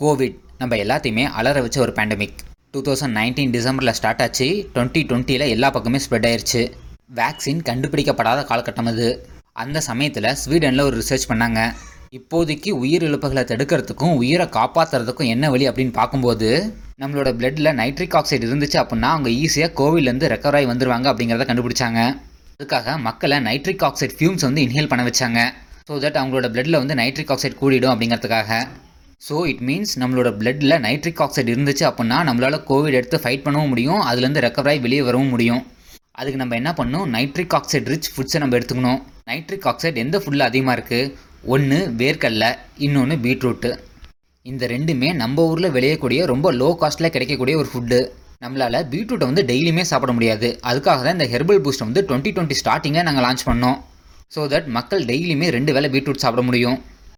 Covid நம்ம எல்லாத்தையுமே அலற வச்ச ஒரு பேண்டமிக் டூ தௌசண்ட் நைன்டீன் டிசம்பரில் ஸ்டார்ட் ஆச்சு. டுவெண்ட்டி டுவெண்ட்டியில் எல்லா பக்கமே ஸ்ப்ரெட் ஆயிடுச்சு வேக்சின் கண்டுபிடிக்கப்படாத காலகட்டம் அது. அந்த சமயத்தில் ஸ்வீடனில் ஒரு ரிசர்ச் பண்ணாங்க. இப்போதைக்கு உயிர் இழப்புகளை தடுக்கிறதுக்கும் உயிரை காப்பாற்றுறதுக்கும் என்ன வழி அப்படின்னு பார்க்கும்போது நம்மளோட பிளட்டில் நைட்ரிக் ஆக்சைடு இருந்துச்சு அப்படின்னா அவங்க ஈஸியாக கோவிலேருந்து ரெக்கவர் ஆகி வந்துருவாங்க அப்படிங்கிறத கண்டுபிடிச்சாங்க. அதுக்காக மக்களை நைட்ரிக் ஆக்சைடு ஃபியூம்ஸ் வந்து இன்ஹேல் பண்ண வச்சாங்க. ஸோ தட் அவங்களோட பிளட்டில் வந்து நைட்ரிக் ஆக்சைடு கூடிடும் அப்படிங்கிறதுக்காக. ஸோ இட் மீன்ஸ் நம்மளோட பிளட்டில் நைட்ரிக் ஆக்சைடு இருந்துச்சு அப்படின்னா நம்மளால் கோவிட் எடுத்து ஃபைட் பண்ணவும் முடியும். அதுலேருந்து ரெக்கவர் ஆகி வெளியே வரவும் முடியும். அதுக்கு நம்ம என்ன பண்ணணும்? நைட்ரிக் ஆக்சைடு ரிச் ஃபுட்ஸை நம்ம எடுத்துக்கணும். நைட்ரிக் ஆக்சைடு எந்த ஃபுட்டில் அதிகமாக இருக்குது ஒன்று வேர்க்கடலை. இன்னொன்று பீட்ரூட்டு இந்த ரெண்டுமே நம்ம ஊரில் விளையக்கூடிய ரொம்ப லோ காஸ்ட்டில் கிடைக்கக்கூடிய ஒரு ஃபுட்டு நம்மளால் பீட்ரூட்டை வந்து டெய்லியுமே சாப்பிட முடியாது. அதுக்காக தான் இந்த ஹெர்பல் பூஸ்ட் வந்து டுவெண்ட்டி டுவெண்ட்டி ஸ்டார்டிங்கில் நாங்கள் லான்ச் பண்ணோம். ஸோ தட் மக்கள் டெய்லியுமே ரெண்டு வேளை பீட்ரூட் சாப்பிட முடியும்.